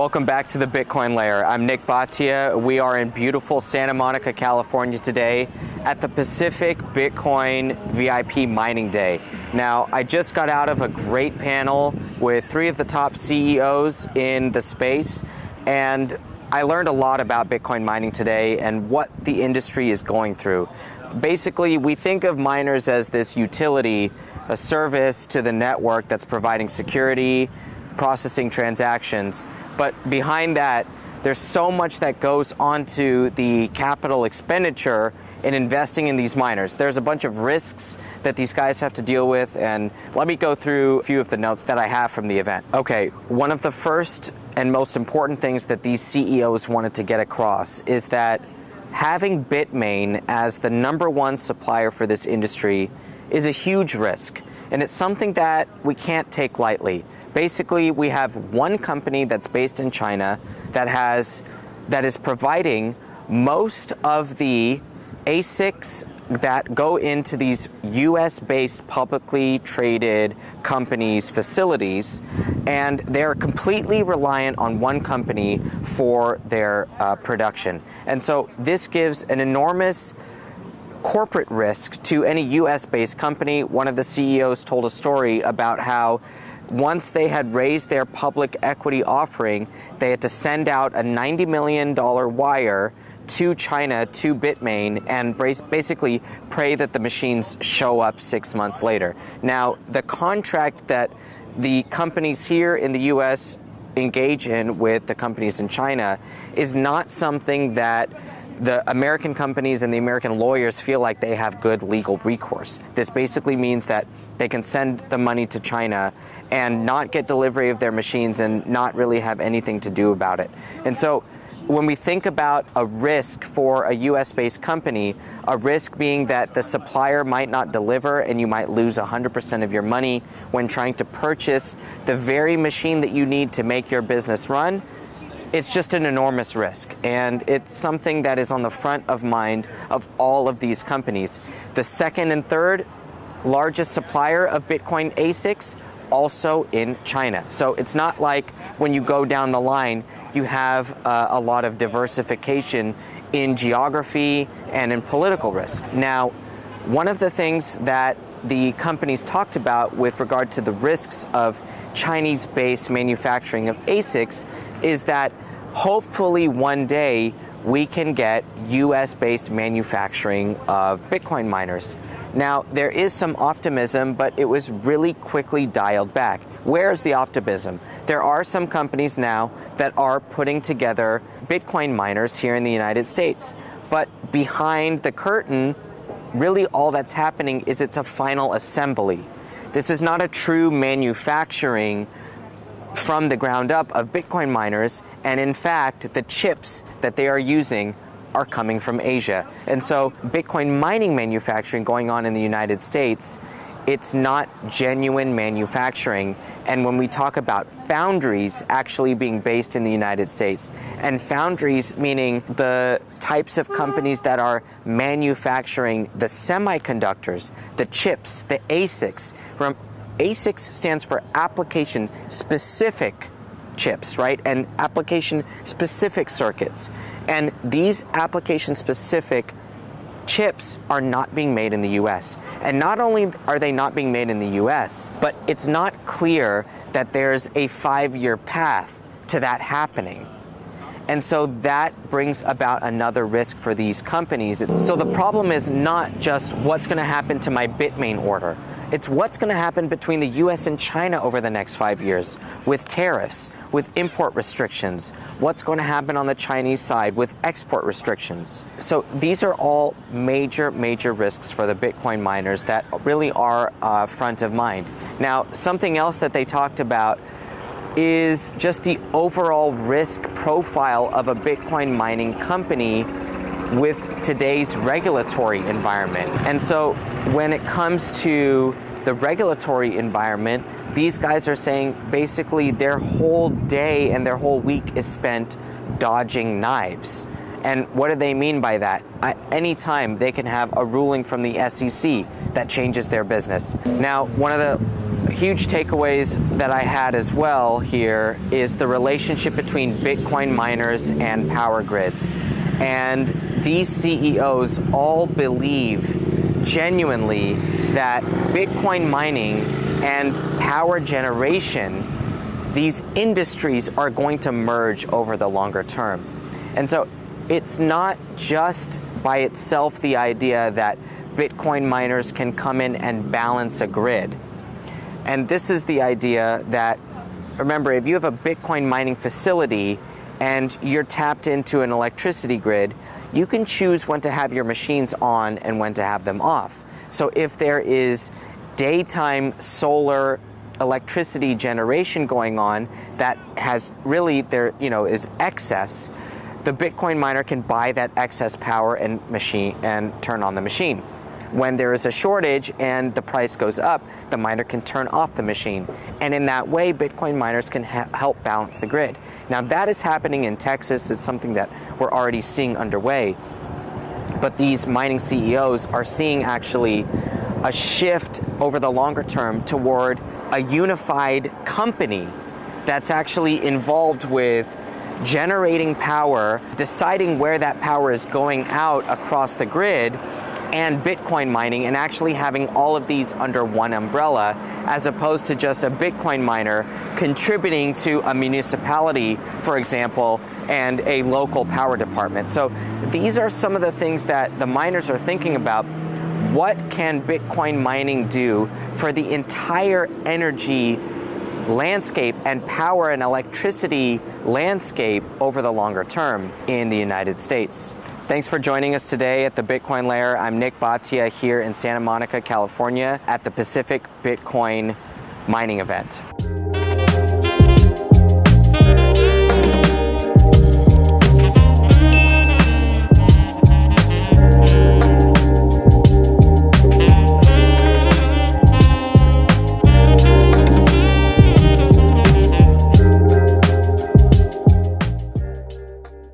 Welcome back to the Bitcoin Layer. I'm Nik Bhatia. We are in beautiful Santa Monica, California today at the Pacific Bitcoin VIP Mining Day. Now, I just got out of a great panel with three of the top CEOs in the space, and I learned a lot about Bitcoin mining today and what the industry is going through. Basically, we think of miners as this utility, a service to the network that's providing security, processing transactions. But behind that, there's so much that goes onto the capital expenditure in investing in these miners. There's a bunch of risks that these guys have to deal with, and let me go through a few of the notes that I have from the event. Okay, one of the first and most important things that these CEOs wanted to get across is that having Bitmain as the number one supplier for this industry is a huge risk, and it's something that we can't take lightly. Basically, we have one company that's based in China that has that is providing most of the ASICs that go into these US based publicly traded companies' facilities, and they're completely reliant on one company for their uh, production. And so this gives an enormous corporate risk to any US based company. One of the CEOs told a story about how once they had raised their public equity offering, they had to send out a $90 million wire to China, to Bitmain, and basically pray that the machines show up six months later. Now, the contract that the companies here in the US engage in with the companies in China is not something that the American companies and the American lawyers feel like they have good legal recourse. This basically means that they can send the money to China and not get delivery of their machines and not really have anything to do about it. And so when we think about a risk for a US based company, a risk being that the supplier might not deliver and you might lose 100% of your money when trying to purchase the very machine that you need to make your business run, it's just an enormous risk. And it's something that is on the front of mind of all of these companies. The second and third largest supplier of Bitcoin ASICs also in China. So it's not like when you go down the line, you have uh, a lot of diversification in geography and in political risk. Now, one of the things that the companies talked about with regard to the risks of Chinese based manufacturing of ASICs is that hopefully one day we can get US based manufacturing of Bitcoin miners. Now, there is some optimism, but it was really quickly dialed back. Where is the optimism? There are some companies now that are putting together Bitcoin miners here in the United States. But behind the curtain, really all that's happening is it's a final assembly. This is not a true manufacturing from the ground up of Bitcoin miners, and in fact, the chips that they are using are coming from Asia. And so, Bitcoin mining manufacturing going on in the United States, it's not genuine manufacturing. And when we talk about foundries actually being based in the United States, and foundries meaning the types of companies that are manufacturing the semiconductors, the chips, the ASICs. From ASICs stands for application specific chips, right? And application specific circuits. And these application specific chips are not being made in the US. And not only are they not being made in the US, but it's not clear that there's a five year path to that happening. And so that brings about another risk for these companies. So the problem is not just what's going to happen to my Bitmain order. It's what's going to happen between the US and China over the next five years with tariffs, with import restrictions, what's going to happen on the Chinese side with export restrictions. So these are all major, major risks for the Bitcoin miners that really are uh, front of mind. Now, something else that they talked about is just the overall risk profile of a Bitcoin mining company with today's regulatory environment. And so when it comes to the regulatory environment, these guys are saying basically their whole day and their whole week is spent dodging knives. And what do they mean by that? At any time, they can have a ruling from the SEC that changes their business. Now, one of the huge takeaways that I had as well here is the relationship between Bitcoin miners and power grids. And these CEOs all believe genuinely that Bitcoin mining and power generation, these industries are going to merge over the longer term. And so it's not just by itself the idea that Bitcoin miners can come in and balance a grid. And this is the idea that, remember, if you have a Bitcoin mining facility and you're tapped into an electricity grid, you can choose when to have your machines on and when to have them off. So if there is daytime solar electricity generation going on that has really there you know is excess the bitcoin miner can buy that excess power and machine and turn on the machine when there is a shortage and the price goes up, the miner can turn off the machine. And in that way, Bitcoin miners can ha- help balance the grid. Now, that is happening in Texas. It's something that we're already seeing underway. But these mining CEOs are seeing actually a shift over the longer term toward a unified company that's actually involved with generating power, deciding where that power is going out across the grid, and Bitcoin mining and actually having all of these under one umbrella as opposed to just a Bitcoin miner contributing to a municipality, for example, and a local power department. So these are some of the things that the miners are thinking about. What can Bitcoin mining do for the entire energy landscape and power and electricity landscape over the longer term in the United States? Thanks for joining us today at the Bitcoin Layer. I'm Nik Bhatia here in Santa Monica, California at the Pacific Bitcoin mining event.